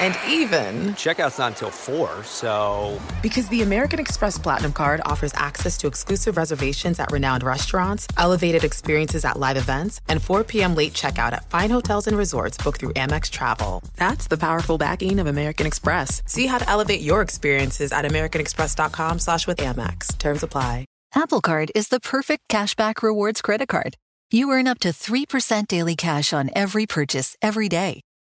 And even, Checkout's not until 4, so. because the American Express Platinum card offers access to exclusive reservations at renowned restaurants, elevated experiences at live events, and 4 p.m. late checkout at fine hotels and resorts booked through Amex Travel. That's the powerful backing of American Express. See how to elevate your experiences at americanexpress.com slash with Amex. Terms apply. Apple Card is the perfect cashback rewards credit card. You earn up to 3% daily cash on every purchase every day.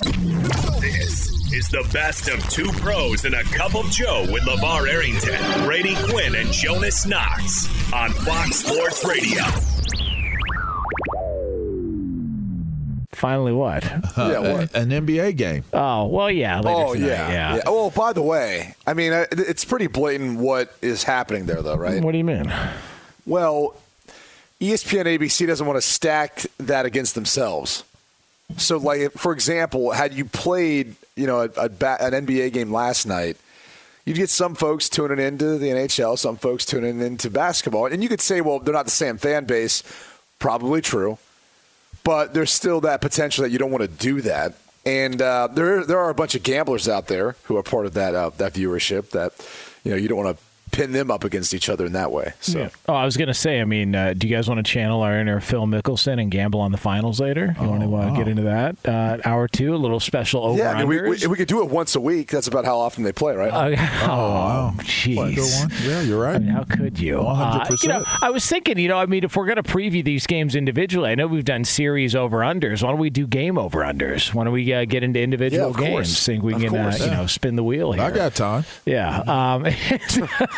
This is the best of two pros and a cup of Joe with LeVar Arrington, Brady Quinn, and Jonas Knox on Fox Sports Radio. Finally, what? Yeah, what? An NBA game. Oh, well, yeah. later Oh tonight, yeah. yeah. Oh, by the way, I mean uh, it's pretty blatant what is happening there, though, right? What do you mean? Well, ESPN ABC doesn't want to stack that against themselves. So, like for example, had you played, you know, a, a ba- an NBA game last night, you'd get some folks tuning into the NHL, some folks tuning into basketball, and you could say, well, they're not the same fan base. Probably true, but there's still that potential that you don't want to do that. And uh, there, there are a bunch of gamblers out there who are part of that uh, that viewership that you know you don't want to pin them up against each other in that way. So. Yeah. Oh, I was going to say, I mean, uh, do you guys want to channel our inner Phil Mickelson and gamble on the finals later? You want to uh, get into that? Uh, hour two, a little special over Yeah, I mean, we, we, we could do it once a week. That's about how often they play, right? oh, jeez. Yeah, you're right. I mean, how could you? Uh, 100%. you know, I was thinking, you know, I mean, if we're going to preview these games individually, I know we've done series over unders. Why don't we do game over unders? Why don't we uh, get into individual Yeah, of games? course. Think we Of can, uh, course. you know, spin the wheel here. I got time. Yeah. Um,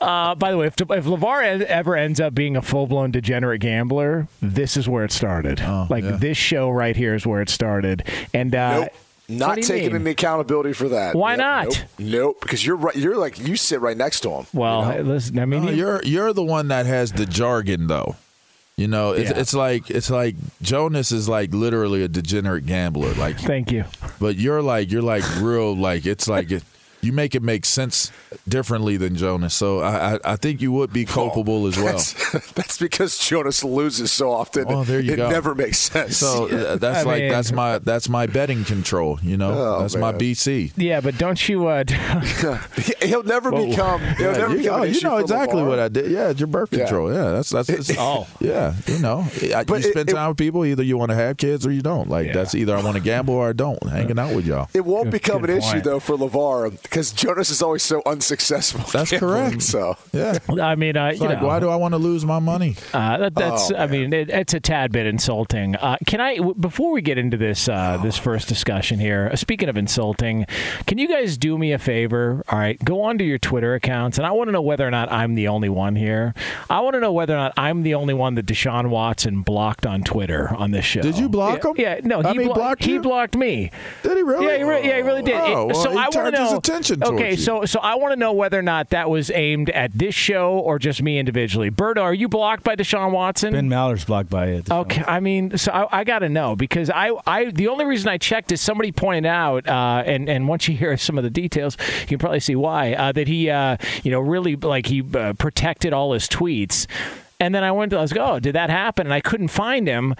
uh, by the way, if, if LeVar ever ends up being a full blown degenerate gambler, this is where it started. like yeah. this show right here is where it started. And uh, Nope. Not what do you taking mean? any accountability for that. Why Yep, not? Nope. Nope, because you're right. You're like you sit right next to him. Well, you know? listen. I mean, No, you're you're the one that has the jargon though. You know, it's, Yeah. it's like it's like Jonas is like literally a degenerate gambler. Like, thank you. But you're like you're like real like it's like it, you make it make sense differently than Jonas. So I I, I think you would be culpable as well. That's, that's because Jonas loses so often. Oh, there you it go. never makes sense. So uh, that's I like mean- that's my that's my betting control. You know, Oh, that's my. BC. yeah, but don't you? Uh, he'll never Well, become. He'll yeah, never you, become oh, an you issue know exactly what I did. Yeah, it's your birth control. Yeah, that's that's it's, Oh. yeah. You know, I- But you spend it- time with people. Either you want to have kids or you don't. Like Yeah. that's either I want to gamble or I don't. Hanging out with y'all. It won't Good- become good an issue though for LeVar because Jonas is always so unsuccessful. That's correct. So Yeah. I mean, uh, you like, know, why do I want to lose my money? Uh, that, that's. Oh, I mean, it, it's a tad bit insulting. Uh, can I, w- before we get into this uh, this first discussion here? Uh, speaking of insulting, can you guys do me a favor? All right, go onto your Twitter accounts, and I want to know whether or not I'm the only one here. I want to know whether or not I'm the only one that Deshaun Watson blocked on Twitter on this show. Did you block yeah, him? Yeah, no, he I mean, blo- blocked he you? blocked me. Did he really? Yeah, he re- yeah, he really did. Oh, It- well, so he I want to know. Attention Okay, you. so so I want to know whether or not that was aimed at this show or just me individually. Berto, are you blocked by Deshaun Watson? Ben Maller's blocked by it. Okay, I mean, so I, I got to know because I, I, the only reason I checked is somebody pointed out, uh, and and once you hear some of the details, you can probably see why uh, that he, uh, you know, really like he uh, protected all his tweets, and then I went, to, I was like, oh, did that happen? And I couldn't find him.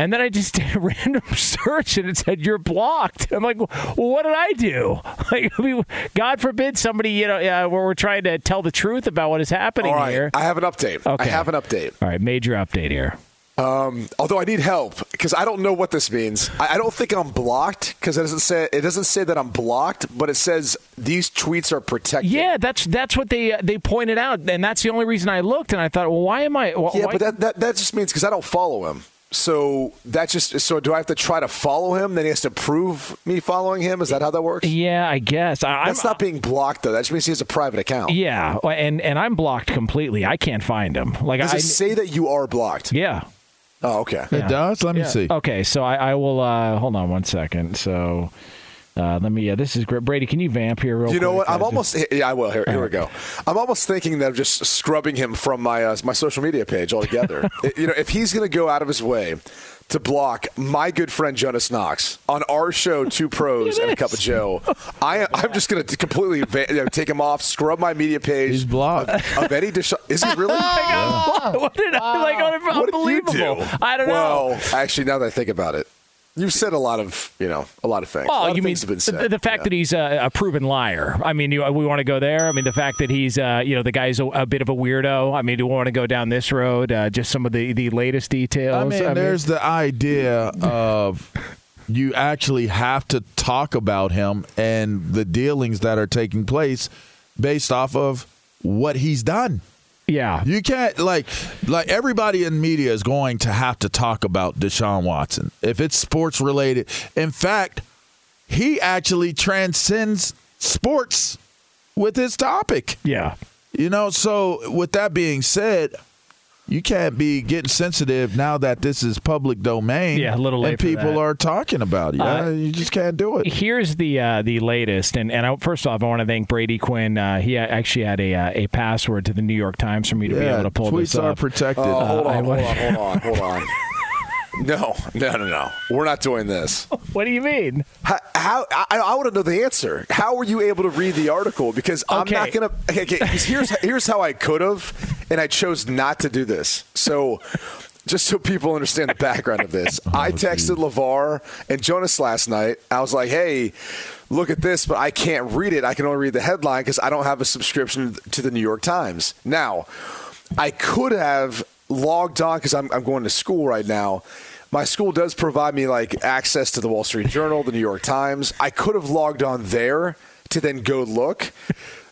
And then I just did a random search and it said you're blocked. I'm like, well, what did I do? Like, I mean, God forbid somebody, you know, uh, where we're trying to tell the truth about what is happening All right, here. I have an update. Okay. I have an update. All right, major update here. Um, although I need help because I don't know what this means. I, I don't think I'm blocked because it doesn't say it doesn't say that I'm blocked, but it says these tweets are protected. Yeah, that's that's what they uh, they pointed out, and that's the only reason I looked. And I thought, well, why am I? Wh- Yeah, why- but that, that that just means because I don't follow him. So that just so do I have to try to follow him? Then he has to prove me following him. Is that how that works? yeah, I guess. I, That's I'm, not being blocked though. That just means he has a private account. Yeah, and and I'm blocked completely. I can't find him. Like Does I it say that you are blocked? yeah. Oh, okay. it does. Let me see. Okay, so I, I will. Uh, hold on one second. So. Uh, let me. Yeah, this is great. Brady, can you vamp here real quick? You know quick? what? I'm Uh, almost. Yeah, I will. Here, here we go. I'm almost thinking that I'm just scrubbing him from my uh, my social media page altogether. You know, if he's going to go out of his way to block my good friend Jonas Knox on our show, Two Pros and a Cup of Joe, I, I'm just going to completely va- you know, take him off, scrub my media page. He's blocked. Of, of any Desha- Is he really? what did I like? What did you Unbelievable. do? I don't know. Well, actually, now that I think about it, you've said a lot of you know a lot of things. a lot Oh, of you mean have been the, said. the fact that he's a, a proven liar? I mean, you, we want to go there. I mean, the fact that he's, uh, you know, the guy's a, a bit of a weirdo. I mean, do we want to go down this road? Uh, just some of the, the latest details. I mean, there's the idea of you actually have to talk about him and the dealings that are taking place based off of what he's done. Yeah, You can't like like everybody in media is going to have to talk about Deshaun Watson if it's sports related. In fact, he actually transcends sports with his topic. yeah. You know, so with that being said, you can't be getting sensitive now that this is public domain. Yeah, a little late and for people that. are talking about it. Uh, you just can't do it. Here's the uh, the latest, and and I, first off, I want to thank Brady Quinn. Uh, he actually had a uh, a password to the New York Times for me to be able to pull tweets this are up. protected. Oh, hold I on, hold on, hold on, hold on. No, no, no, no. We're not doing this. what do you mean? How, how I, I want to know the answer. How were you able to read the article? Because I'm Okay. not gonna. Okay, okay, 'cause here's here's how I could have, and I chose not to do this. So. Just so people understand the background of this, I oh, texted LeVar and Jonas last night. I was like, hey, look at this, but I can't read it. I can only read the headline because I don't have a subscription to the New York Times. Now, I could have logged on because I'm, I'm going to school right now. My school does provide me like access to the Wall Street Journal, the New York Times. I could have logged on there to then go look,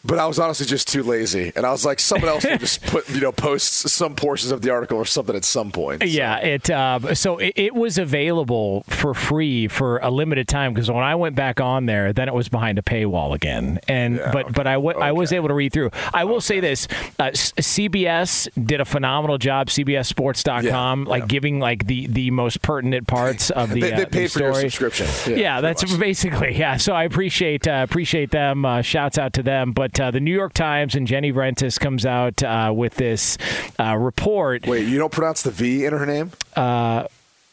but I was honestly just too lazy. And I was like, someone else will just put you know post some portions of the article or something at some point. Yeah, it uh, so it, it was available for free for a limited time because when I went back on there, then it was behind a paywall again. And but but I wa- I was able to read through. I will say this: uh, CBS did a phenomenal job. CBSSports.com, Yeah, like yeah. giving like the the most pertinent parts of the They- they uh, the paid for your story. subscription. Yeah, Yeah, that's much. basically yeah. So I appreciate uh, appreciate them. Uh, shouts out to them. But uh, the New York Times and Jenny Rentis comes out uh, with this uh, report. Wait, you don't pronounce the V in her name?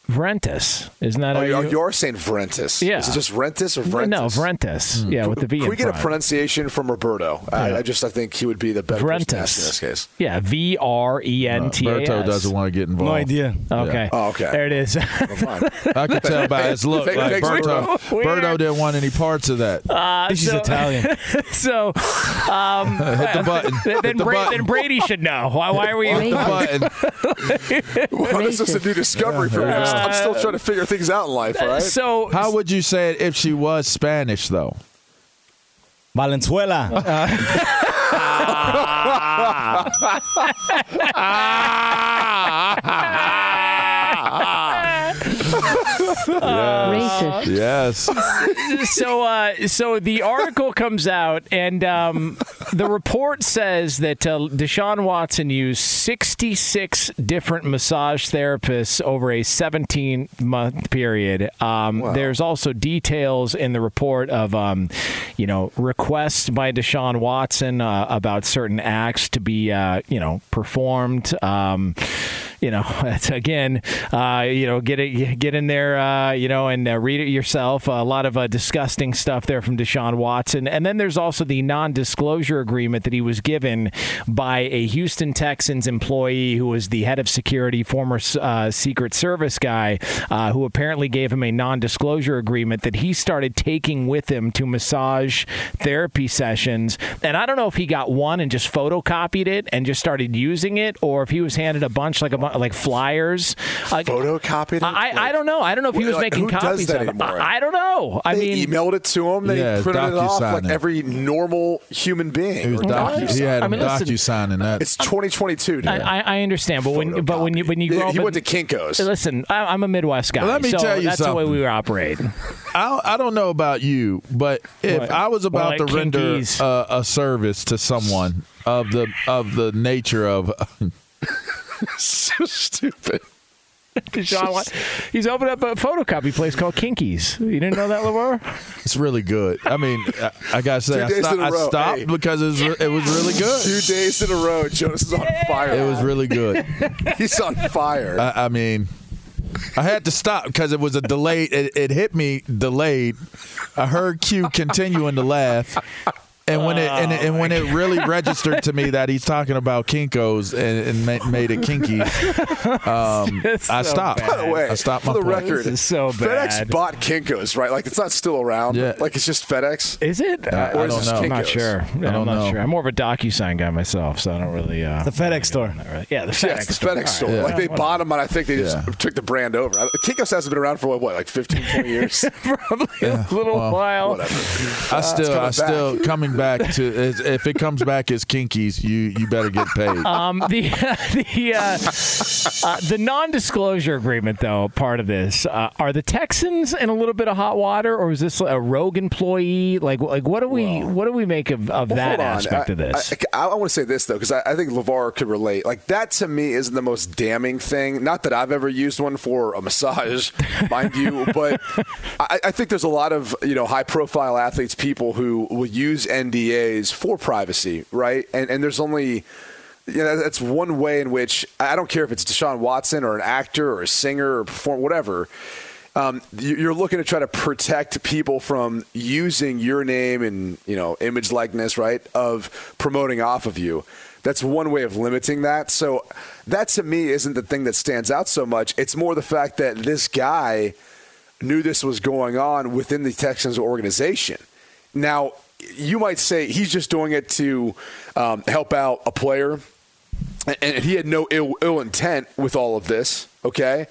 Rentis, isn't that Oh, how you, you- you are saying Vrentis. Yeah. Is it just Rentis or Vrentis? No, Vrentis. Yeah, with the V Can in we get a pronunciation from Roberto? I, Yeah. I just I think he would be the better person to ask in this case. Yeah, V R E N T A S. Roberto doesn't want to get involved. No idea. Okay. Oh, okay. There it is. Fine. I can tell by his look. Thank- Like thanks, Berto, Berto didn't want any parts of that. I think she's so- Italian. so, um, Hit the button. then, Hit the Bra- button. then Brady should know. Why, why are we? Hit the button. Well, this is a new discovery for me. I'm, uh, still trying to figure things out in life. All right. So, How would you say it if she was Spanish, though? Valenzuela. Ah. yes. yes. so uh, so the article comes out and um, the report says that uh, Deshaun Watson used 66 different massage therapists over a 17 month period. Um, There's also details in the report of um, you know requests by Deshaun Watson uh, about certain acts to be uh, you know performed. You know, it's again, uh, you know, get it, get in there, uh, you know, and uh, read it yourself. a lot of uh, disgusting stuff there from Deshaun Watson, and then there's also the non-disclosure agreement that he was given by a Houston Texans employee who was the head of security, former uh, Secret Service guy, uh, who apparently gave him a non-disclosure agreement that he started taking with him to massage therapy sessions. And I don't know if he got one and just photocopied it and just started using it, or if he was handed a bunch like a bu- like flyers. Like, Photocopied it? I, I don't know. I don't know if he was Like, making who does copies that of it. anymore? I, I don't know. I they mean, emailed it to him. They Yeah, printed it off like it. every normal human being. He was Or docu- DocuSign. he had I him mean, listen- docu signing that. It's 2022. Dude. I, I I understand, but when but when you when you He- up, he in- went to Kinko's. Listen, I, I'm a Midwest guy. Let me so tell you that's the way we operate. I, I don't know about you, but if What? I was about What, to render uh, a service to someone of the of the nature of so stupid. Deshaun, Wat- he's opened up a photocopy place called Kinkies. You didn't know that, Lamar? it's really good. I mean, I, I gotta say, I, sto- in a I row. stopped Hey. because it was re- it was really good. Two days in a row, Jonas is on fire. It was really good. He's on fire. I, I mean, I had to stop because it was a delayed. It, it hit me delayed. I heard Q continuing to laugh. And when it and, and when it really registered to me that he's talking about Kinko's and, and made it kinky, um, It's I stopped. bad. By the way, I stopped for my the play. record, This is so FedEx bought Kinko's, right? Like it's not still around. Yeah. Like it's just FedEx. Is it? I Or is don't this know. I'm not sure. I I'm don't not know. sure. I'm more of a DocuSign guy myself, so I don't really. Uh, The FedEx store. Yeah, the FedEx Yeah, the store. FedEx store. right. Like they Yeah, bought them, and I think they just Yeah. took the brand over. Kinko's hasn't been around for what, what like 15, 20 years. Probably a little well, while. Whatever. I still, I still coming back to is- if it comes back as kinkies, you you better get paid. Um, the the uh, uh, the non-disclosure agreement, though, part of this, uh, are the Texans in a little bit of hot water, or is this a rogue employee? Like, like what do we what do we make of, of Well, that aspect I, of this? I, want to say this though, because I, I think LeVar could relate. Like that to me isn't the most damning thing. Not that I've ever used one for a massage, mind you, but I, I think there's a lot of you know high-profile athletes, people who will use NDAs for privacy, right? And and there's only. You know, that's one way in which I don't care if it's Deshaun Watson or an actor or a singer or perform whatever. Um, you- you're looking to try to protect people from using your name and you know image likeness, right? Of promoting off of you. That's one way of limiting that. So that to me isn't the thing that stands out so much. It's more the fact that this guy knew this was going on within the Texans organization. Now, you might say he's just doing it to um, help out a player, and- he had no ill, ill intent with all of this, okay?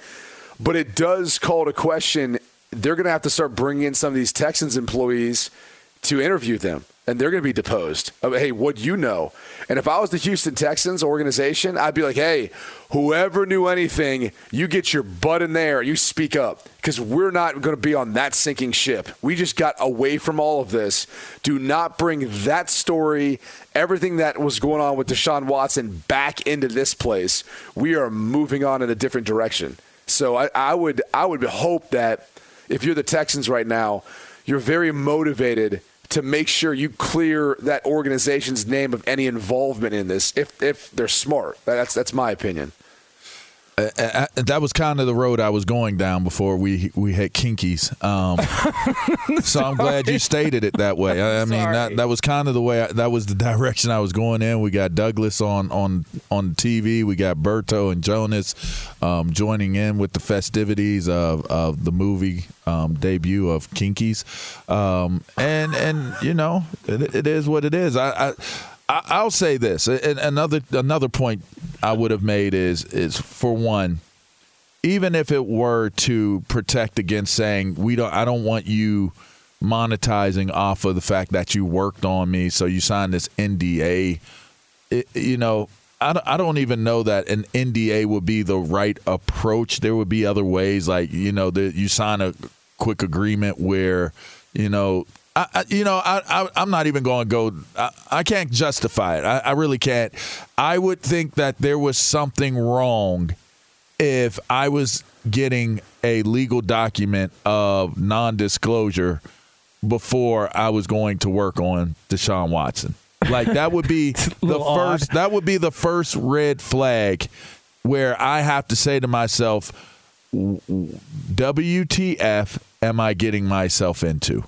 But it does call to question. They're going to have to start bringing in some of these Texans employees to interview them, and they're going to be deposed. I mean, hey, what you know? And if I was the Houston Texans organization, I'd be like, hey, whoever knew anything, you get your butt in there, you speak up, because we're not going to be on that sinking ship. We just got away from all of this. Do not bring that story, everything that was going on with Deshaun Watson, back into this place. We are moving on in a different direction. So I, I would I would hope that if you're the Texans right now, you're very motivated to make sure you clear that organization's name of any involvement in this if if they're smart. That's that's my opinion. Uh, uh, that was kind of the road I was going down before we we hit kinkies. Um, so I'm glad you stated it that way. I, I mean, that that was kind of the way. I, that was the direction I was going in. We got Douglas on on on TV. We got Berto and Jonas um, joining in with the festivities of of the movie um, debut of Kinkies, um, and and you know it, it is what it is. I. I I- I'll say this. And another another point I would have made is is for one, even if it were to protect against saying we don't, I don't want you monetizing off of the fact that you worked on me, so you signed this NDA. It, you know, I don't even know that an NDA would be the right approach. There would be other ways, like you know, that you sign a quick agreement where you know. I, I, you know, I, I, I'm not even going to go. I, I can't justify it. I, I really can't. I would think that there was something wrong if I was getting a legal document of non-disclosure before I was going to work on Deshaun Watson. Like that would be the little odd. first. That would be the first red flag where I have to say to myself, "W- w- "WTF am I getting myself into?"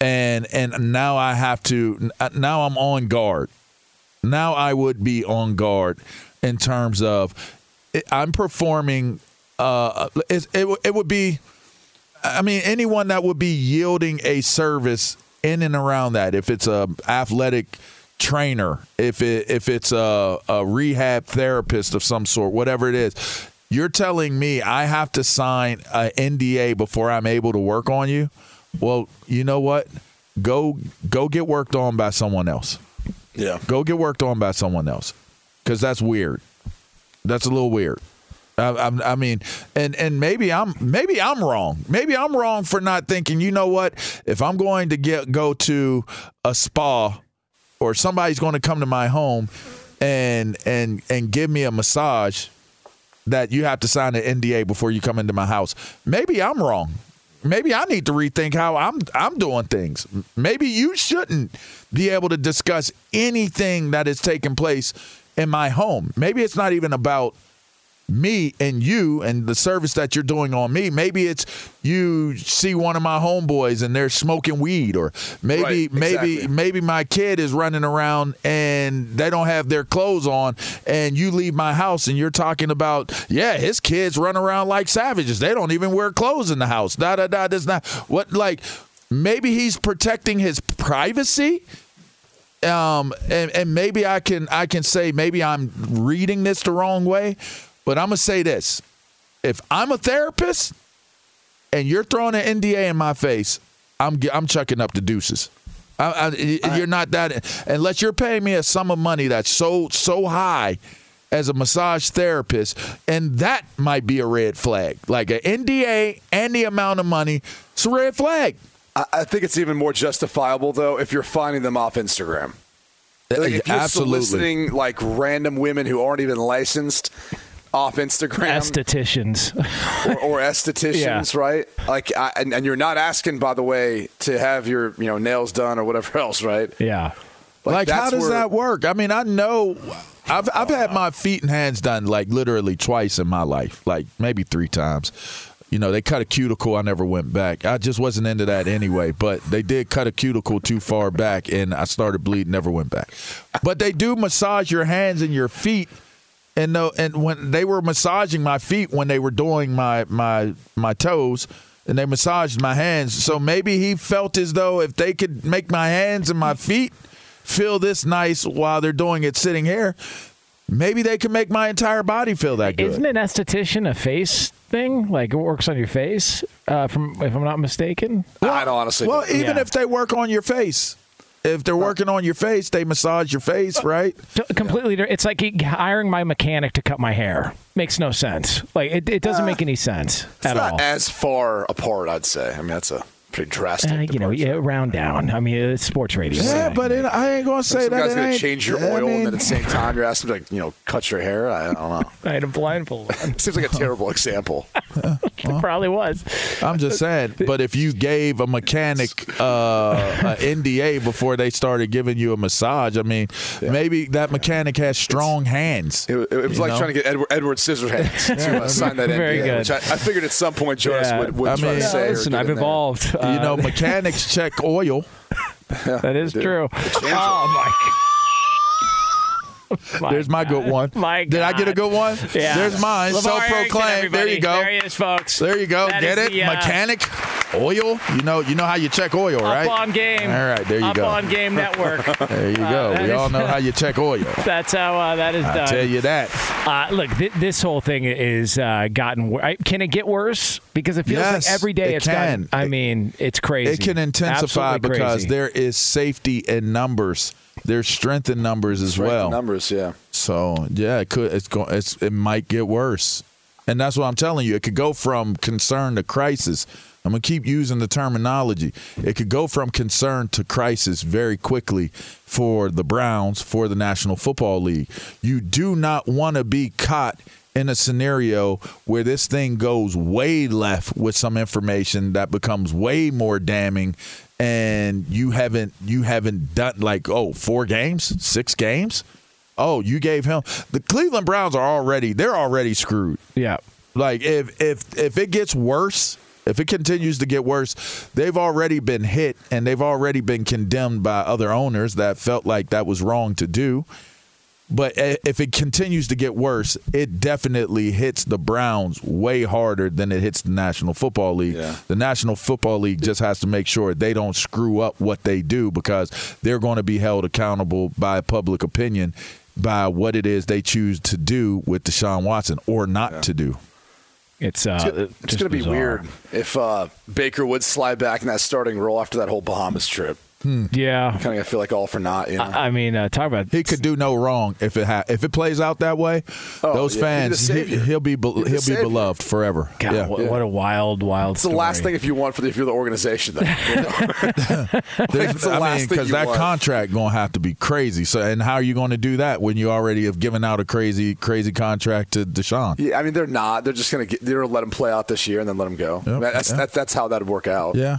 And and now I have to. Now I'm on guard. Now I would be on guard in terms of I'm performing. Uh, it, it, would- it would be. I mean, anyone that would be yielding a service in and around that, if it's a athletic trainer, if it if it's a, a rehab therapist of some sort, whatever it is, you're telling me I have to sign an NDA before I'm able to work on you. Well, you know what? Go go get worked on by someone else. Yeah. Go get worked on by someone else, because that's weird. That's a little weird. I, I, I mean, and and maybe I'm maybe I'm wrong. Maybe I'm wrong for not thinking. You know what? If I'm going to get go to a spa, or somebody's going to come to my home, and and and give me a massage, that you have to sign an NDA before you come into my house. Maybe I'm wrong. Maybe I need to rethink how I'm I'm doing things. Maybe you shouldn't be able to discuss anything that is taking place in my home. Maybe it's not even about me and you and the service that you're doing on me. Maybe it's you see one of my homeboys and they're smoking weed or maybe Right, maybe exactly. maybe my kid is running around and they don't have their clothes on and you leave my house and you're talking about yeah his kids run around like savages they don't even wear clothes in the house da da da this not what like maybe he's protecting his privacy um and, and maybe I can I can say maybe I'm reading this the wrong way but I'm gonna say this if I'm a therapist and you're throwing an NDA in my face I'm I'm chucking up the deuces I, I, you're not that unless you're paying me a sum of money that's so so high as a massage therapist, and that might be a red flag. Like an NDA and the amount of money, it's a red flag. I, I think it's even more justifiable though if you're finding them off Instagram. Like if you're Absolutely. soliciting like random women who aren't even licensed off Instagram Estheticians. or, or estheticians, right? Like, I, and, and you're not asking, by the way, to have your you know nails done or whatever else, right? yeah. Like, how does where- that work? I mean, I know I've I've had my feet and hands done like literally twice in my life, like maybe three times. You know, they cut a cuticle. I never went back. I just wasn't into that anyway. But they did cut a cuticle too far back, and I started bleeding. Never went back. But they do massage your hands and your feet. And no, and when they were massaging my feet when they were doing my my my toes, and they massaged my hands. So maybe he felt as though if they could make my hands and my feet feel this nice while they're doing it sitting here, maybe they can make my entire body feel that good. Isn't an esthetician a face thing? Like it works on your face, uh, from if I'm not mistaken. I don't honestly. well, know. even Yeah. if they work on your face, if they're working on your face, they massage your face, uh, right? Completely. It's like hiring my mechanic to cut my hair. Makes no sense. Like it, it doesn't uh, make any sense it's at not all. as far apart, I'd say. I mean, that's a pretty drastic. Uh, you know, yeah, round down. I mean, it's sports radio. Yeah, but it, I ain't gonna say Some that. guy's gonna change your I oil, mean, and then at the same time, you're asking to, like, you know, cut your hair. I, I don't know. I had a blindfold on. Seems like a terrible example. It probably was. I'm just saying. But if you gave a mechanic uh, a NDA before they started giving you a massage, I mean, maybe that mechanic has strong hands. It, it was like know? trying to get Edward, Edward Scissorhands to uh, sign that Very NDA, good. which I, I figured at some point Jonas Yeah. would, would I try mean- to Yeah, say. or Listen, get I've in there. evolved. You Uh, know, mechanics check oil. that is true. Oh my. My There's my good one. My Did I get a good one? Yeah. There's mine. Arrington, Self-proclaimed. There you go. There he is, folks. There you go. That Get it? the, uh, Mechanic oil. You know, you know how you check oil, right? Up on game. All right, there you Up go. on game network. There you go. that we all know how you check oil. That's how uh, that is I done. tell you that. Uh, look, th- this whole thing is uh, gotten. wor- I- Can it get worse? Because it feels Yes, like every day it it's can. gotten. I mean, it's crazy. It can intensify Absolutely because crazy. there is safety in numbers. There's strength in numbers as well. Strength in well. numbers, yeah. So yeah, it could. It's going. It's it might get worse, and that's what I'm telling you. It could go from concern to crisis. I'm gonna keep using the terminology. It could go from concern to crisis very quickly for the Browns, for the National Football League. You do not want to be caught in a scenario where this thing goes way left with some information that becomes way more damning and you haven't you haven't done like oh four games? Six games? Oh you gave him the Cleveland Browns are already they're already screwed. Yeah. Like if if if it gets worse if it continues to get worse they've already been hit and they've already been condemned by other owners that felt like that was wrong to do but if it continues to get worse, it definitely hits the Browns way harder than it hits the National Football League. The National Football League just has to make sure they don't screw up what they do because they're going to be held accountable by public opinion by what it is they choose to do with Deshaun Watson or not to do. It's uh, It's, just going to be bizarre. weird if uh, Baker would slide back in that starting role after that whole Bahamas trip. Yeah, kind of going to feel like all for naught. You know? I mean, uh, talk about He could do no wrong if it ha- if it plays out that way. Oh, those yeah, fans, he, he'll be be- he'll be savior. beloved forever. God, yeah. what, what a wild, wild. it's the last thing if you want for the, if you're the organization. Though, you know? There's- It's the I last mean, thing because that want. contract going to have to be crazy. So, and how are you going to do that when you already have given out a crazy, crazy contract to Deshaun? Yeah, I mean they're not. They're just going to get, they're going to let him play out this year and then let him go. Yep, that's, yeah. that, that's how that'd work out. Yeah.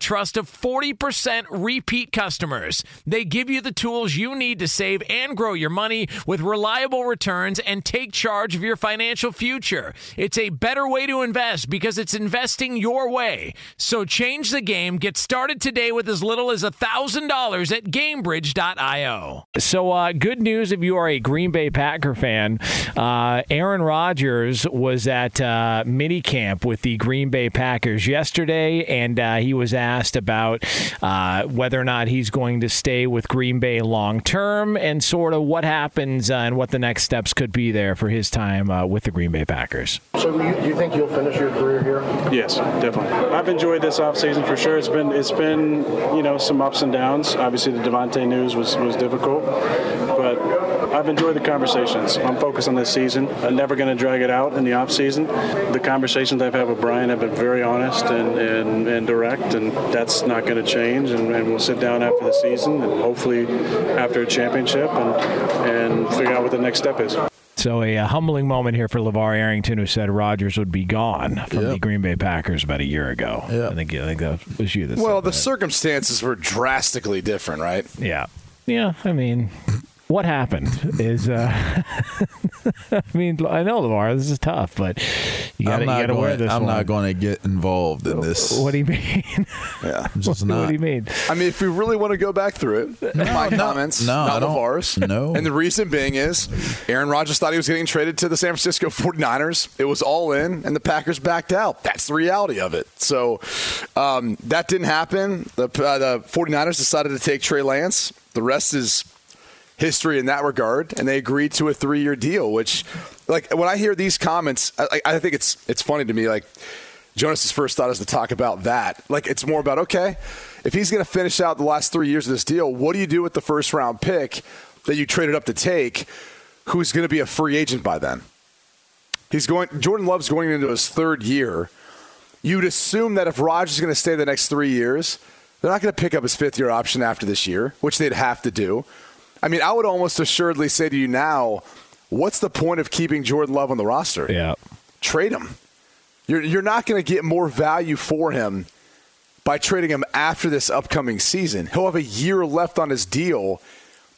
trust of 40% repeat customers. They give you the tools you need to save and grow your money with reliable returns and take charge of your financial future. It's a better way to invest because it's investing your way. So change the game. Get started today with as little as $1,000 at gamebridge.io. So, uh, good news if you are a Green Bay Packer fan. Uh, Aaron Rodgers was at uh, minicamp with the Green Bay Packers yesterday, and uh, he was asked about uh, whether or not he's going to stay with Green Bay long term and sort of what happens uh, and what the next steps could be there for his time uh, with the Green Bay Packers. So you, do you think you'll finish your career here? Yes, definitely. I've enjoyed this offseason for sure. It's been it's been you know some ups and downs. Obviously, the Davante news was was difficult, but I've enjoyed the conversations. I'm focused on this season. I'm never going to drag it out in the off season. The conversations I've had with Brian have been very honest and, and, and direct, and that's not going to change. And, and we'll sit down after the season and hopefully after a championship and and figure out what the next step is. So a, humbling moment here for LeVar Arrington, who said Rodgers would be gone from the Green Bay Packers about a year ago. I think I think that was you. That Well, said the that. circumstances were drastically different, right? Yeah. Yeah, I mean, what happened is, uh, I mean, I know Lamar, this is tough, but you got I'm not to wear going. this. I'm one. not going to get involved in this. What do you mean? Yeah. Just what not. do you mean? I mean, if we really want to go back through it, my no, comments, no, not I LeVar's. no. And the reason being is Aaron Rodgers thought he was getting traded to the San Francisco 49ers. It was all in, and the Packers backed out. That's the reality of it. So um, that didn't happen. The, uh, the 49ers decided to take Trey Lance. The rest is history in that regard, and they agreed to a three-year deal. Which, like, when I hear these comments, I, I think it's it's funny to me. Like, Jonas's first thought is to talk about that. Like, it's more about okay, if he's going to finish out the last three years of this deal, what do you do with the first round pick that you traded up to take? Who's going to be a free agent by then? He's going. Jordan Love's going into his third year. You'd assume that if Rodgers is going to stay the next three years, they're not going to pick up his fifth year option after this year, which they'd have to do. I mean, I would almost assuredly say to you now, what's the point of keeping Jordan Love on the roster? Yeah. Trade him. You're, you're not going to get more value for him by trading him after this upcoming season. He'll have a year left on his deal,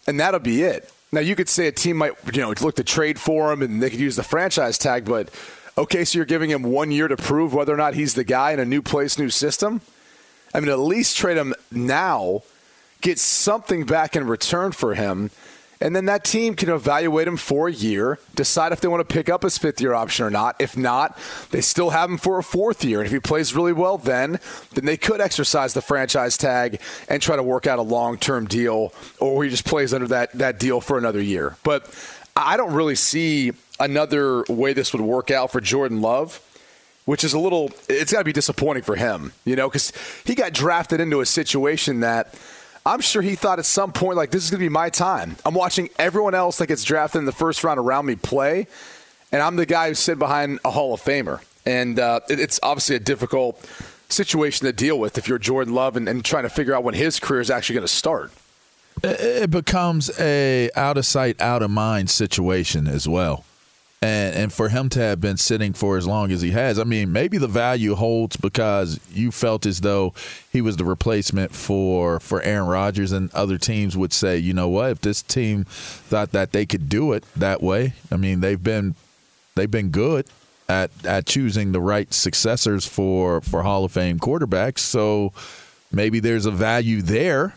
and that'll be it. Now, you could say a team might you know look to trade for him and they could use the franchise tag, but okay, so you're giving him one year to prove whether or not he's the guy in a new place, new system? I mean, at least trade him now, get something back in return for him, and then that team can evaluate him for a year, decide if they want to pick up his fifth year option or not. If not, they still have him for a fourth year. And if he plays really well then, then they could exercise the franchise tag and try to work out a long term deal, or he just plays under that, that deal for another year. But I don't really see another way this would work out for Jordan Love which is a little it's got to be disappointing for him you know because he got drafted into a situation that i'm sure he thought at some point like this is going to be my time. I'm watching everyone else that gets drafted in the first round around me play and i'm the guy who's sitting behind a hall of famer. And uh, it, it's obviously a difficult situation to deal with if you're Jordan Love and, and trying to figure out when his career is actually going to start it becomes a out of sight, out of mind situation as well. And and for him to have been sitting for as long as he has, I mean, maybe the value holds because you felt as though he was the replacement for for Aaron Rodgers, and other teams would say, you know what, if this team thought that they could do it that way, I mean, they've been they've been good at at choosing the right successors for for Hall of Fame quarterbacks, so maybe there's a value there,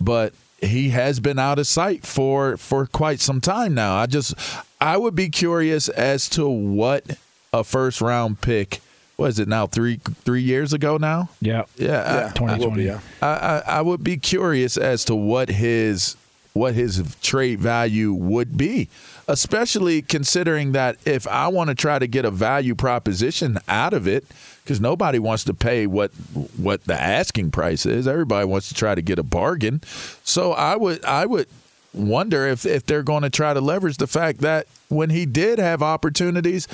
but he has been out of sight for for quite some time now. I just I would be curious as to what a first round pick was it now three three years ago now. Yeah, Yeah, I- yeah, it will be, yeah. I, I, I would be curious as to what his what his trade value would be, especially considering that if I want to try to get a value proposition out of it, because nobody wants to pay what what the asking price is. Everybody wants to try to get a bargain. So I would I would wonder if if they're going to try to leverage the fact that when he did have opportunities,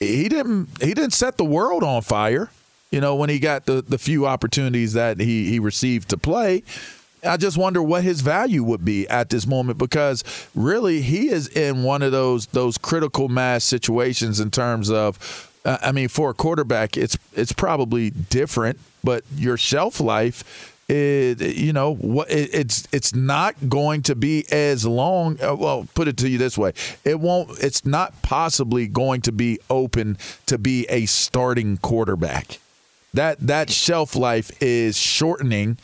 he didn't he didn't set the world on fire. You know, when he got the the few opportunities that he he received to play. I just wonder what his value would be at this moment because really he is in one of those those critical mass situations in terms of uh, I mean for a quarterback it's it's probably different but your shelf life it, you know what it, it's it's not going to be as long uh, well put it to you this way. It won't it's not possibly going to be open to be a starting quarterback. That that shelf life is shortening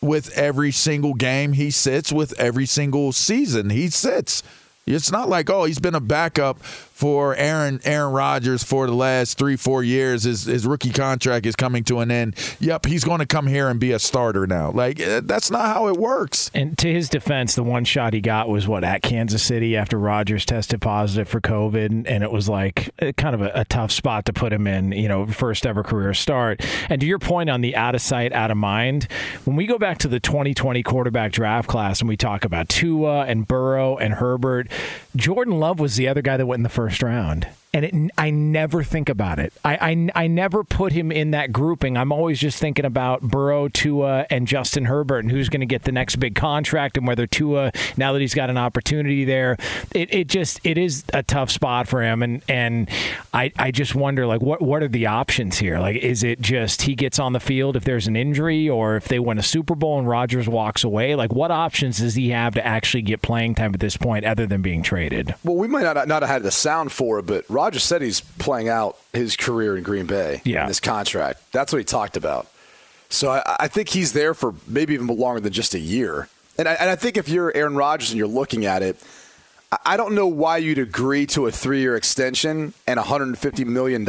with every single game he sits with every single season he sits. It's not like oh he's been a backup for Aaron Aaron Rodgers for the last three four years. His his rookie contract is coming to an end. Yep, he's going to come here and be a starter now. Like eh, that's not how it works. And to his defense, the one shot he got was what at Kansas City after Rodgers tested positive for COVID, and it was like eh, kind of a, a tough spot to put him in. You know, first ever career start. And to your point on the out of sight, out of mind, when we go back to the 2020 quarterback draft class and we talk about Tua and Burrow and Herbert, Jordan Love was the other guy that went in the first first round. And it, I never think about it. I, I, I never put him in that grouping. I'm always just thinking about Burrow, Tua, and Justin Herbert, and who's going to get the next big contract, and whether Tua, now that he's got an opportunity there, it, it just it is a tough spot for him. And and I, I just wonder like what what are the options here? Like, is it just he gets on the field if there's an injury, or if they win a Super Bowl and Rodgers walks away? Like, what options does he have to actually get playing time at this point, other than being traded? Well, we might not not have had the sound for it, but. Rodgers said he's playing out his career in Green Bay. Yeah. In this contract. That's what he talked about. So I, I, think he's there for maybe even longer than just a year. And I, and I think if you're Aaron Rodgers and you're looking at it, I don't know why you'd agree to a three year extension and $150 million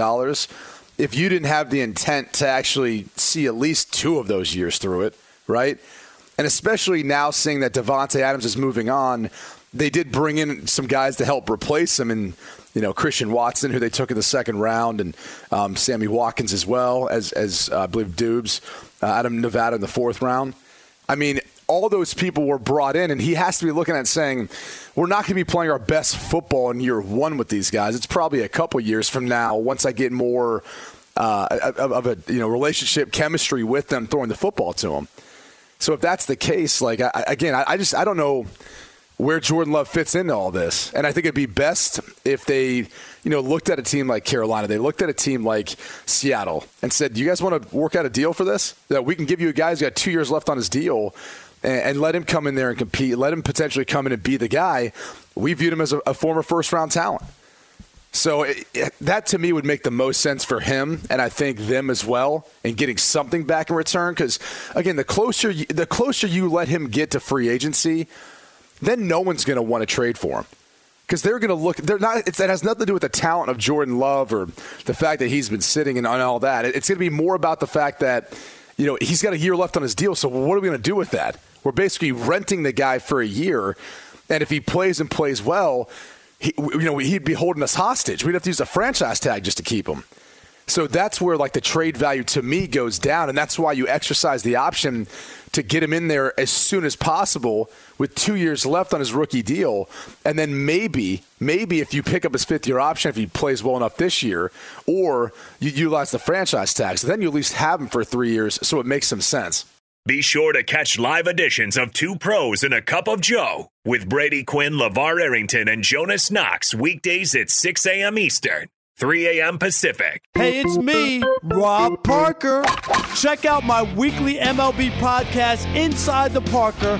if you didn't have the intent to actually see at least two of those years through it, right? And especially now seeing that Davante Adams is moving on, they did bring in some guys to help replace him. And you know Christian Watson, who they took in the second round, and um, Sammy Watkins as well as as uh, I believe Doubs uh, out of Nevada in the fourth round. I mean, all those people were brought in, and he has to be looking at saying, "We're not going to be playing our best football in year one with these guys. It's probably a couple years from now once I get more." Uh, of a you know relationship chemistry with them throwing the football to them. So if that's the case, like I, again, I, I just I don't know where Jordan Love fits into all this. And I think it'd be best if they, you know, looked at a team like Carolina, they looked at a team like Seattle and said, "Do you guys want to work out a deal for this? That we can give you a guy who's got two years left on his deal." And, let him come in there and compete. Let him potentially come in and be the guy. We viewed him as a, a former first round talent. So it, it, that to me would make the most sense for him, and I think them as well, and getting something back in return. Because again, the closer you, the closer you let him get to free agency, then no one's going to want to trade for him because they're going to look. They're not. It has nothing to do with the talent of Jordan Love or the fact that he's been sitting and all that. It's going to be more about the fact that you know he's got a year left on his deal. So what are we going to do with that? We're basically renting the guy for a year, and if he plays and plays well, he, you know he'd be holding us hostage. We'd have to use a franchise tag just to keep him. So that's where like the trade value to me goes down, and that's why you exercise the option to get him in there as soon as possible with two years left on his rookie deal, and then maybe maybe if you pick up his fifth year option if he plays well enough this year, or you utilize the franchise tag, so then you at least have him for three years, so it makes some sense. Be sure to catch live editions of Two Pros and a Cup of Joe with Brady Quinn, LeVar Arrington, and Jonas Knox weekdays at 6 a.m. Eastern 3 a.m. Pacific. Hey, it's me, Rob Parker. Check out my weekly MLB podcast, Inside the Parker,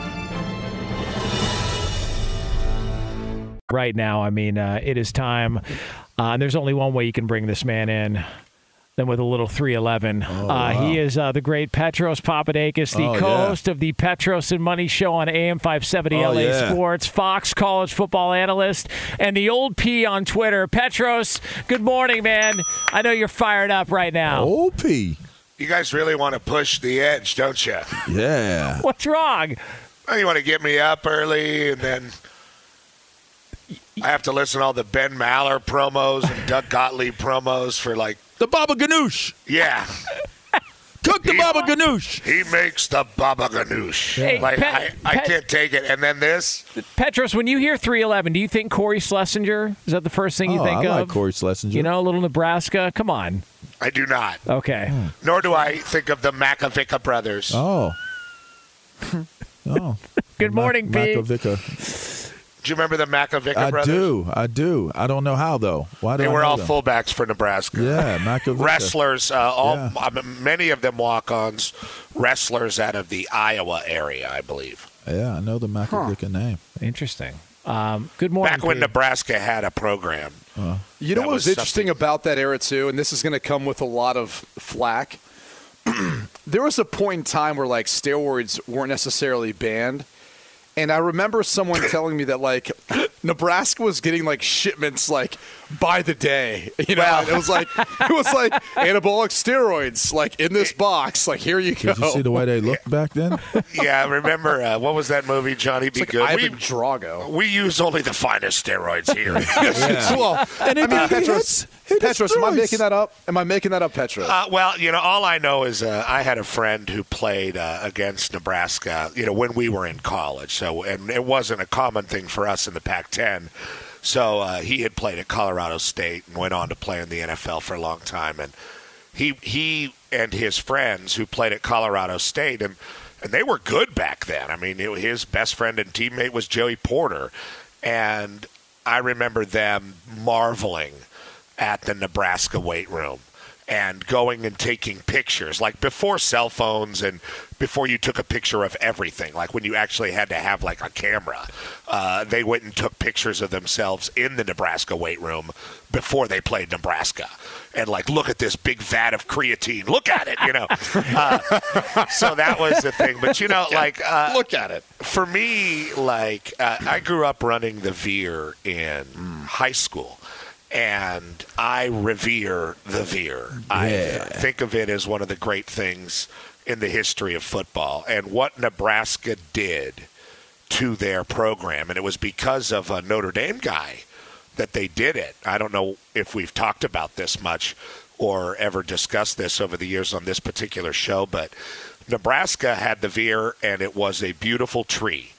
Right now. I mean, uh, it is time. Uh, and there's only one way you can bring this man in. Than with a little 311. Oh, uh, wow. He is uh, the great Petros Papadakis, the Oh, co yeah. host of the Petros and Money Show on AM 570 Oh, LA yeah. Sports, Fox college football analyst, and the old P on Twitter. Petros, good morning, man. I know you're fired up right now. OP. You guys really want to push the edge, don't you? Yeah. What's wrong? Well, you want to get me up early, and then I have to listen to all the Ben Maller promos and Doug Gottlieb promos for like the Baba Ganoush. Yeah, cook the Baba Ganoush. He makes the Baba Ganoush. Hey, like Pet- I, I Pet- can't take it. And then this. Petros, when you hear 311, do you think Cory Schlesinger? Is that the first thing you Oh, think I of? like Cory Schlesinger. You know, a little Nebraska. Come on. I do not. Okay. Hmm. Nor do I think of the Makovicka brothers. Oh. Oh. Good morning, P. Makovicka. Do you remember the Makovicka I brothers? I do. I do. I don't know how though. Why do They were all them? fullbacks for Nebraska. Yeah, Makovicka. wrestlers. Uh, all Yeah. I mean, many of them walk-ons, wrestlers out of the Iowa area, I believe. Yeah, I know the Makovicka name. Interesting. Um, good morning. Back when P. Nebraska had a program. You know what was was interesting about that era too, and this is going to come with a lot of flack. there was a point in time where like steroids weren't necessarily banned, and I remember someone telling me that like Nebraska was getting like shipments like by the day. You know, and it was like it was like anabolic steroids like in this box. Like here you go. Did you see the way they looked back then? yeah, remember uh, what was that movie? Johnny Be like Good. Ivan we, Drago. we use only the finest steroids here. well, And I it mean, did- Petros, it Petros, am I making that up? Am I making that up, Petros? Uh, well, you know, all I know is uh, I had a friend who played uh, against Nebraska. You know, when we were in college. So, and it wasn't a common thing for us in the Pac-10. So uh, he had played at Colorado State and went on to play in the NFL for a long time. And he he and his friends who played at Colorado State and and they were good back then. I mean, it, his best friend and teammate was Joey Porter, and I remember them marveling at the Nebraska weight room and going and taking pictures like before cell phones and before you took a picture of everything like when you actually had to have like a camera uh, they went and took pictures of themselves in the nebraska weight room before they played nebraska. And like look at this big vat of creatine. Look at it you know? Uh, so that was the thing. But you know like uh, Look at it. for me, like uh, I grew up running the Veer in high school, and I revere the Veer. I think of it as one of the great things in the history of football, and what Nebraska did to their program, and it was because of a Notre Dame guy that they did it. I don't know if we've talked about this much or ever discussed this over the years on this particular show, but Nebraska had the veer, and it was a beautiful tree.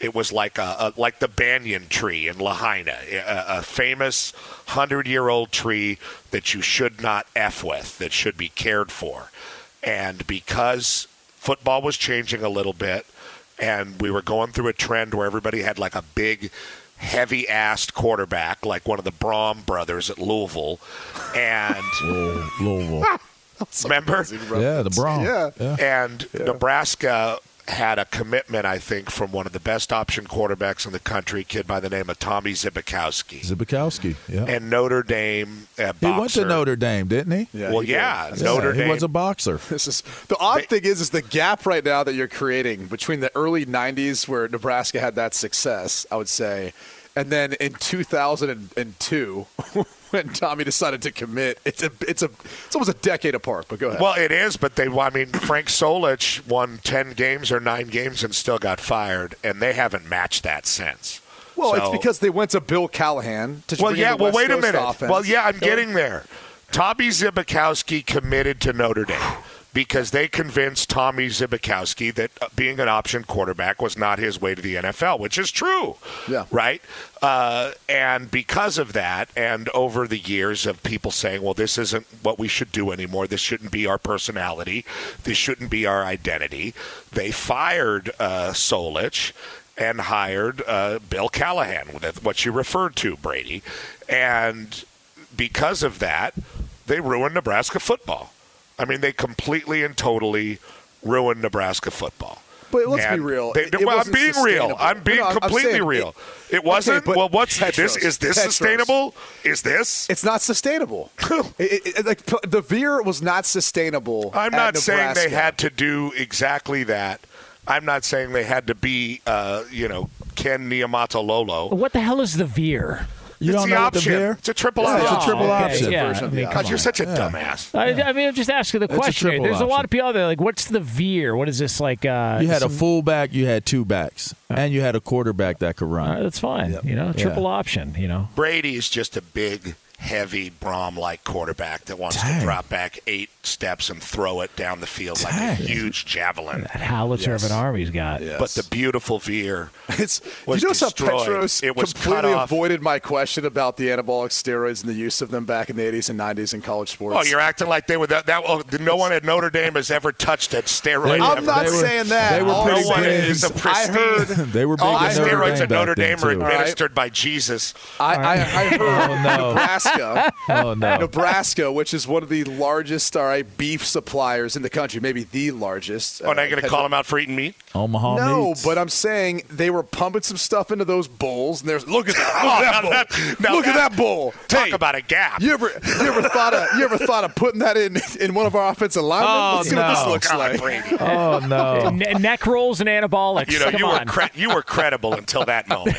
It was like a, a like the banyan tree in Lahaina, a, a famous hundred-year-old tree that you should not f with, that should be cared for. And because football was changing a little bit, and we were going through a trend where everybody had like a big heavy-assed quarterback like one of the Brohm brothers at Louisville and Louisville. remember Yeah, the Bronx. Yeah. and Nebraska had a commitment, I think, from one of the best option quarterbacks in the country, a kid by the name of Tommy Zbikowski. Zbikowski. Yeah. And Notre Dame, uh, he went to. Notre Dame, didn't he? Yeah, well, he yeah, That's Notre he Dame. was a boxer. This is the odd thing is is the gap right now that you're creating between the early '90s where Nebraska had that success, I would say, and then in 2002 when Tommy decided to commit. It's a it's a it's almost a decade apart. But go ahead. Well, it is, but they. I mean, Frank Solich won ten games or nine games and still got fired, and they haven't matched that since. Well, it's because they went to Bill Callahan to Well, yeah. Well, West wait a minute. offense. Well, yeah, I'm getting there. Tommy Zbikowski committed to Notre Dame because they convinced Tommy Zbikowski that uh, being an option quarterback was not his way to the NFL, which is true. Yeah. Right. Uh, and because of that, and over the years of people saying, "Well, this isn't what we should do anymore. This shouldn't be our personality. This shouldn't be our identity," they fired uh, Solich and hired uh, Bill Callahan, what you referred to, Brady, and because of that, they ruined Nebraska football. I mean, they completely and totally ruined Nebraska football. But let's And be real. they- It- it well, I'm being real. I'm being No, I'm completely saying real. it- It, wasn't. Okay, well, what's Petros, this? Is this Petros. sustainable? Is this? It's not sustainable. It- it- it- like the veer was not sustainable. I'm at not saying they had to do exactly that. I'm not saying they had to be, uh, you know, Ken Niumatalolo. What the hell is the veer? You it's don't the know what the option. It's a triple Yeah, it's option. a triple okay, option. yeah, version of I mean, God, you're such a dumbass. I, I mean, I'm just asking the It's a question. here. triple There's a lot of people out there like, what's the veer? What is this like? Uh, You had a fullback, you had two backs, and you had a quarterback that could Uh, run. that's fine. You know, triple option. You know, Brady is just a big, heavy Brohm-like quarterback that wants Dang. to drop back eight steps and throw it down the field like a huge javelin. that howitzer of an army's got. But the beautiful veer It's was you know how destroyed. Petros It was completely avoided my question about the anabolic steroids and the use of them back in the 80s and 90s in college sports. Oh, you're acting like they were that. that oh, no one at Notre Dame has ever touched a steroid. I'm ever. not They were- saying that. they were All pretty I'm no one saying big. is a I pristine. heard. They were big All in the Notre steroids Dame at Notre Dame are too. administered by Jesus. I, I, I oh, heard Oh, no. Nebraska Nebraska. Oh, no. Nebraska, which is one of the largest, all right, beef suppliers in the country, maybe the largest. Oh, now you're uh, going to call them out for eating meat? Omaha no, meats. but I'm saying they were pumping some stuff into those bowls, and there's look at that, Oh, look at that bowl, that- look at that- that bowl. Talk Hey, about a gap. you ever you ever thought of you ever thought of putting that in in one of our offensive linemen? Oh, Let's see what this looks God, like. Brady. oh no. Ne- neck rolls and anabolics. You know, Come you were on. cre- you were credible until that moment.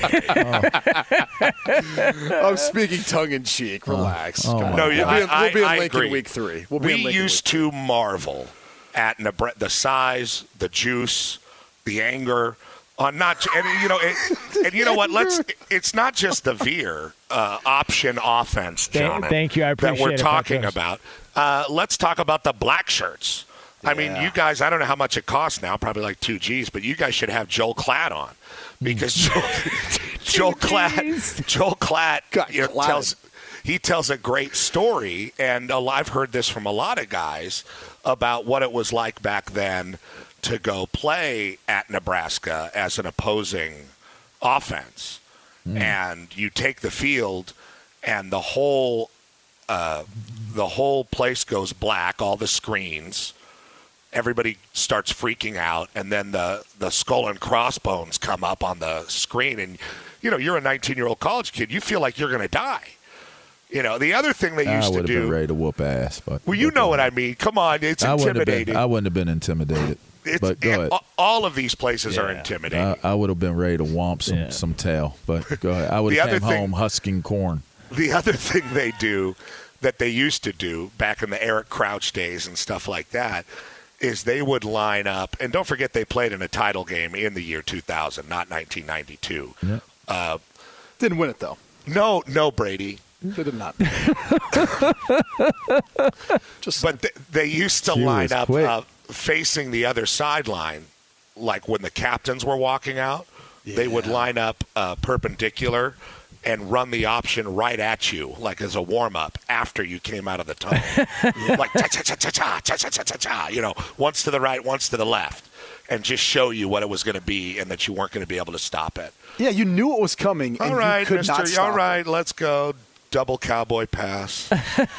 I'm speaking tongue in cheek. Relax. oh, oh Come. No, we'll you- be in, I- we'll be in I Lincoln agree. week three. We'll be we in Lincoln used to marvel at Nebra- the size, the juice, the anger on not and you know it, and you know what? Let's it's not just the veer uh, option offense John thank you. I appreciate that we're appreciate it, talking about. Uh, let's talk about the black shirts. I mean, you guys, I don't know how much it costs now, probably like two G's, but you guys should have Joel Klatt on because Joel, Joel Klatt, Joel Klatt you know, Klatt. tells he tells a great story, and I've heard this from a lot of guys about what it was like back then to go play at Nebraska as an opposing offense, and you take the field, and the whole uh, the whole place goes black, all the screens. Everybody starts freaking out, and then the, the skull and crossbones come up on the screen, and you know you're a 19 year old college kid. You feel like you're going to die. You know the other thing they I used to would have been do. ready to whoop ass, but Well, you know what I mean. Come on, it's I wouldn't have been. intimidating. I wouldn't have been intimidated. It's, but go ahead. all of these places are intimidating. I, I would have been ready to womp some, some tail, but go ahead. I would The have other came thing- home husking corn. The other thing they do that they used to do back in the Eric Crouch days and stuff like that is they would line up, and don't forget they played in a title game in the year 2000, not 1992. Yeah. Uh, Didn't win it though. no, no, Brady. They did not. Just But th- they used to She line up uh, facing the other sideline, like when the captains were walking out. They would line up uh, perpendicular and run the option right at you, like as a warm up after you came out of the tunnel, like cha cha cha cha cha cha cha cha cha cha. You know, once to the right, once to the left, and just show you what it was going to be and that you weren't going to be able to stop it. yeah, you knew it was coming. All and right, you could not Mister. stop All it. let's go. Double cowboy pass.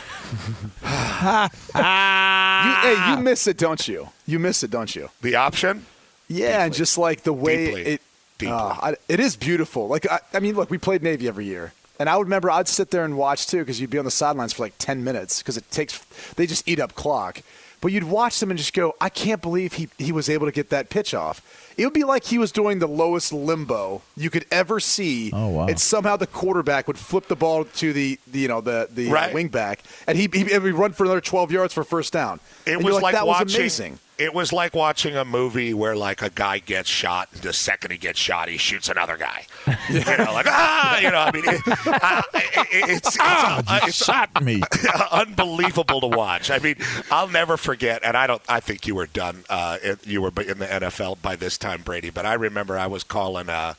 You, hey, you miss it, don't you? You miss it, don't you? the option. Yeah, and just like the way Deeply. it, uh, I, it is beautiful. Like I, I mean, look, we played Navy every year, and I would remember I'd sit there and watch too because you'd be on the sidelines for like ten minutes because it takes they just eat up clock. But you'd watch them and just go, I can't believe he he was able to get that pitch off. It would be like he was doing the lowest limbo you could ever see. Oh, wow. And somehow the quarterback would flip the ball to the, the you know the the Right. wing back, and he he would run for another twelve yards for first down. It And was you're like, that watching. was amazing. It was like watching a movie where like a guy gets shot, and the second he gets shot, he shoots another guy. You know, like ah, you know. I mean, it, uh, it, it- it's it's, Ah, uh, you it's shot me. unbelievable to watch. I mean, I'll never forget, and I don't. I think you were done. Uh, it- you were in the NFL by this time, Brady. But I remember I was calling. Uh,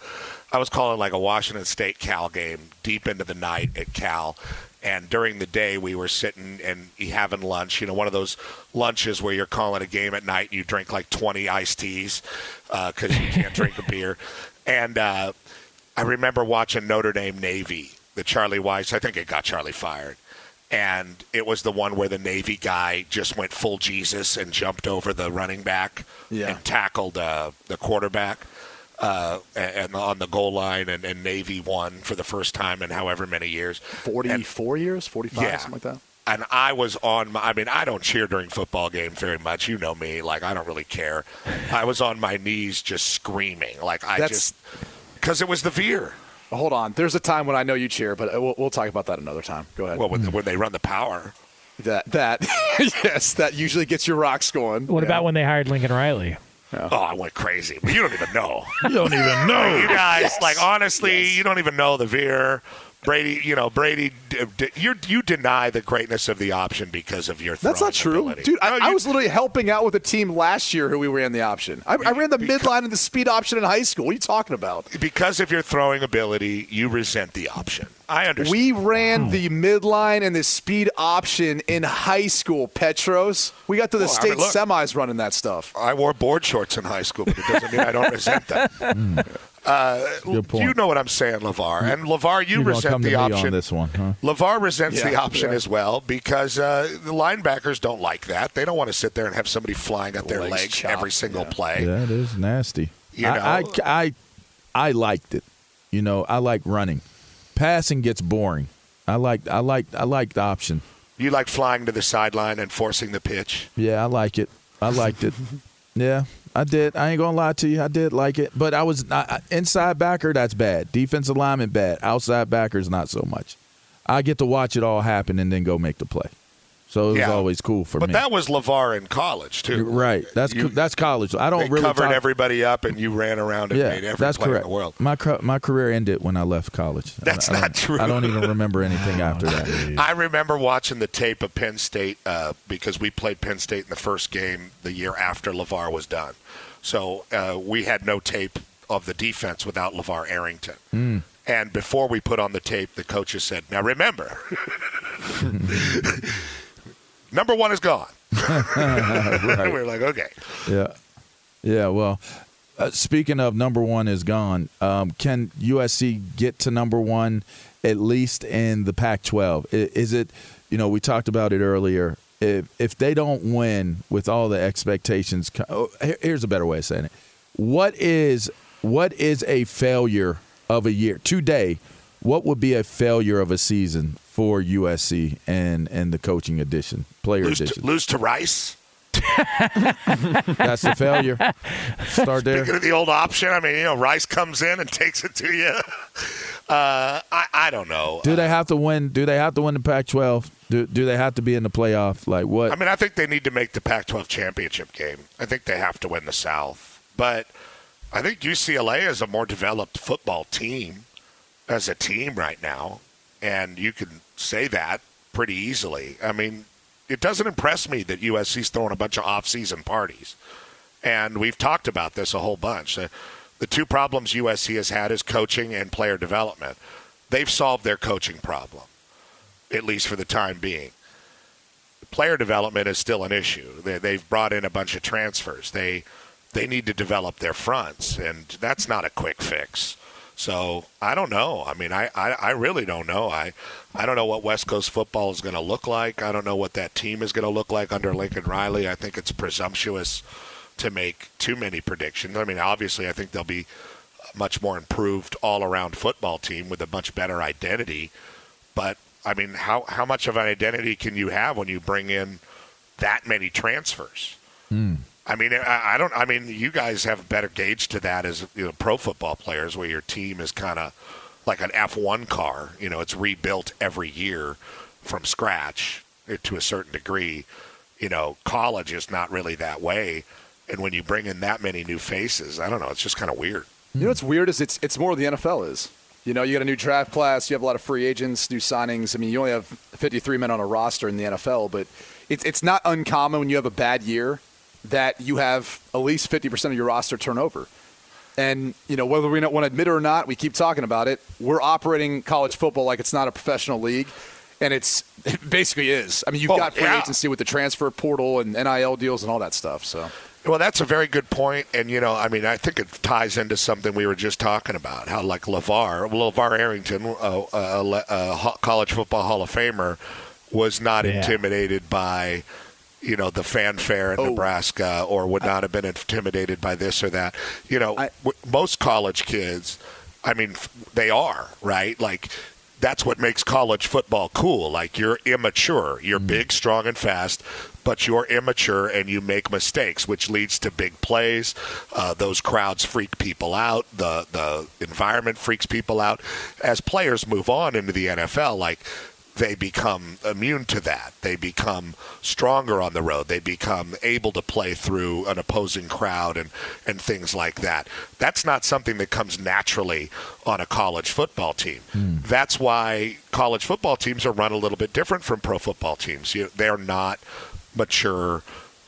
I was calling like a Washington State Cal game deep into the night at Cal. And during the day, we were sitting and having lunch. You know, one of those lunches where you're calling a game at night and you drink like 20 iced teas because you can't drink a beer. And uh, I remember watching Notre Dame Navy, the Charlie Weis. I think it got Charlie fired. And it was the one where the Navy guy just went full Jesus and jumped over the running back Yeah. and tackled uh, the quarterback uh, and on the goal line, and, and Navy won for the first time in however many years. And- 44 years, 45, Yeah. something like that. and I was on my, I mean, I don't cheer during football games very much. You know me. Like, I don't really care. I was on my knees just screaming. Like, I That's- just, because it was the veer. Hold on. There's a time when I know you cheer, but we'll, we'll talk about that another time. Go ahead. Well, when, when they run the power. that that yes, that usually gets your rocks going. What Yeah. about when they hired Lincoln Riley? Oh, I went crazy. But you don't even know. You don't even know. you guys, like, honestly, you don't even know the veer. Brady, you know, Brady, d- d- you you deny the greatness of the option because of your That's not true, ability. dude. I, No, I was literally helping out with a team last year who we ran the option. I, I ran the midline and the speed option in high school. What are you talking about? because of your throwing ability, you resent the option. I understand. We ran hmm. the midline and the speed option in high school, Petros. We got to the Well, I state mean, look- semis running that stuff. I wore board shorts in high school, but it doesn't mean I don't resent them. Uh, Good point. You know what I'm saying, LeVar, and LeVar, you You're resent come to the me option. on this one, huh? LeVar resents the option yeah. as well because uh, the linebackers don't like that. They don't want to sit there and have somebody flying at their Legs legs chopped, every single play. Yeah, it is nasty. You I, know- I, I, I liked it. You know, I like running. Passing gets boring. I like, I like, I like the option. You like flying to the sideline and forcing the pitch. Yeah, I like it. I liked it. Yeah, I did. I ain't gonna lie to you. I did like it, but I was inside backer. That's bad. Defensive lineman bad. Outside backers not so much. I get to watch it all happen and then go make the play. So it was Yeah. always cool for but me. But that was LeVar in college too. right. That's You- that's college. I don't really covered talk- everybody up, and you ran around and yeah, made every that's play correct. in the world. My my career ended when I left college. That's I not true. I don't even remember anything after that. I remember watching the tape of Penn State uh, because we played Penn State in the first game the year after LeVar was done. So uh, we had no tape of the defense without LeVar Arrington. Mm. And before we put on the tape, the coaches said, "Now remember, number one is gone." Right. We're like, "Okay." Yeah, yeah. Well, uh, speaking of number one is gone. Um, can USC get to number one at least in the Pac-12? I- Is it? You know, we talked about it earlier. If if they don't win with all the expectations, oh, here's a better way of saying it. What is what is a failure of a year today? What would be a failure of a season for USC and and the coaching edition, player Lose edition? to, lose to Rice. That's the failure. Start there. Speaking of the old option, I mean, you know, Rice comes in and takes it to you. Uh, I, I don't know. Do they have to win? Do they have to win the Pac-12? Do Do they have to be in the playoff? Like what? I mean, I think they need to make the Pac-12 championship game. I think they have to win the South, but I think UCLA is a more developed football team as a team right now, and you can say that pretty easily. I mean, it doesn't impress me that USC's throwing a bunch of off-season parties, and we've talked about this a whole bunch. The, two problems USC has had is coaching and player development. They've solved their coaching problem, at least for the time being player development is still an issue. They, they've brought in a bunch of transfers. They they need to develop their fronts, and that's not a quick fix. So I don't know. I mean, I, I, I really don't know. I I don't know what West Coast football is going to look like. I don't know what that team is going to look like under Lincoln Riley. I think it's presumptuous to make too many predictions. I mean, obviously, I think they'll be a much more improved all around football team with a much better identity. But I mean, how how much of an identity can you have when you bring in that many transfers? Hmm. I mean, I, I don't. I mean, you guys have a better gauge to that as you know, pro football players, where your team is kind of like an F1 car. You know, it's rebuilt every year from scratch to a certain degree. You know, college is not really that way, and when you bring in that many new faces, I don't know. It's just kind of weird. You know what's weird is it's it's more the NFL is. You know, you got a new draft class, you have a lot of free agents, new signings. I mean, you only have 53 men on a roster in the NFL, but it's it's not uncommon when you have a bad year that you have at least 50% of your roster turnover. And, you know, whether we don't want to admit it or not, we keep talking about it. We're operating college football like it's not a professional league. And it's it basically is. I mean, you've Oh, got free yeah. agency with the transfer portal and NIL deals and all that stuff. So Well, that's a very good point, and you know, I mean, I think it ties into something we were just talking about. How like LeVar, LeVar Arrington, uh, uh, uh, college football Hall of Famer, was not Yeah. intimidated by, you know, the fanfare in Nebraska, or would not have been intimidated by this or that. You know, w- most college kids, I mean, they are right, like. That's what makes college football cool. Like you're immature, you're big, strong, and fast, but you're immature and you make mistakes, which leads to big plays. Uh, those crowds freak people out. The the environment freaks people out. As players move on into the NFL, like they become immune to that. They become stronger on the road. They become able to play through an opposing crowd and, and things like that. That's not something that comes naturally on a college football team. Hmm. That's why college football teams are run a little bit different from pro football teams. You, they're not mature,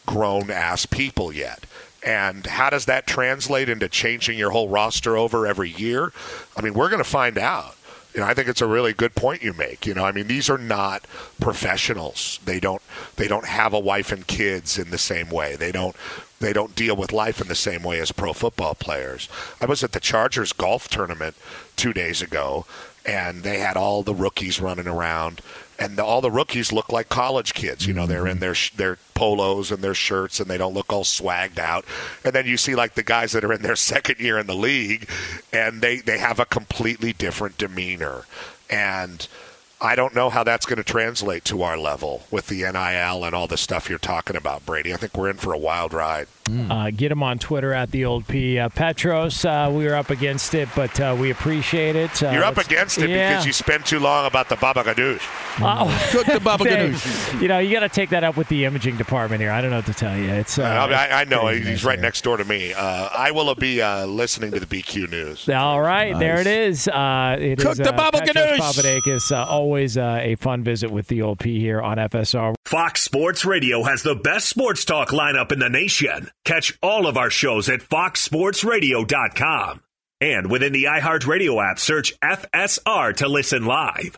grown ass people yet. And how does that translate into changing your whole roster over every year? I mean, we're going to find out. You know, I think it's a really good point you make. You know, I mean, these are not professionals. They don't they don't have a wife and kids in the same way. They don't they don't deal with life in the same way as pro football players. I was at the Chargers golf tournament two days ago, and they had all the rookies running around, and the, all the rookies look like college kids. You know, they're in mm-hmm. their sh- their polos and their shirts, and they don't look all swagged out. And then you see like the guys that are in their second year in the league, and they they have a completely different demeanor, and. I don't know how that's going to translate to our level with the NIL and all the stuff you're talking about, Brady. I think we're in for a wild ride. Uh, get him on Twitter at the old P. Uh, Petros, uh, we were up against it, but uh, we appreciate it. Uh, You're up against it yeah. because you spend too long about the Baba Ganoush. Uh, Cook the baba ganoush. You know, you got to take that up with the imaging department here. I don't know what to tell you. It's. Uh, I, I, I know he's nice right here. next door to me. Uh, I will be uh, listening to the BQ News. All right, there it is. Uh, it Cook is, the uh, Baba Petros Ganoush. Papadakis. Always uh, a fun visit with the old P here on FSR. Fox Sports Radio has the best sports talk lineup in the nation. Catch all of our shows at foxsportsradio.com. And within the iHeartRadio app, search FSR to listen live.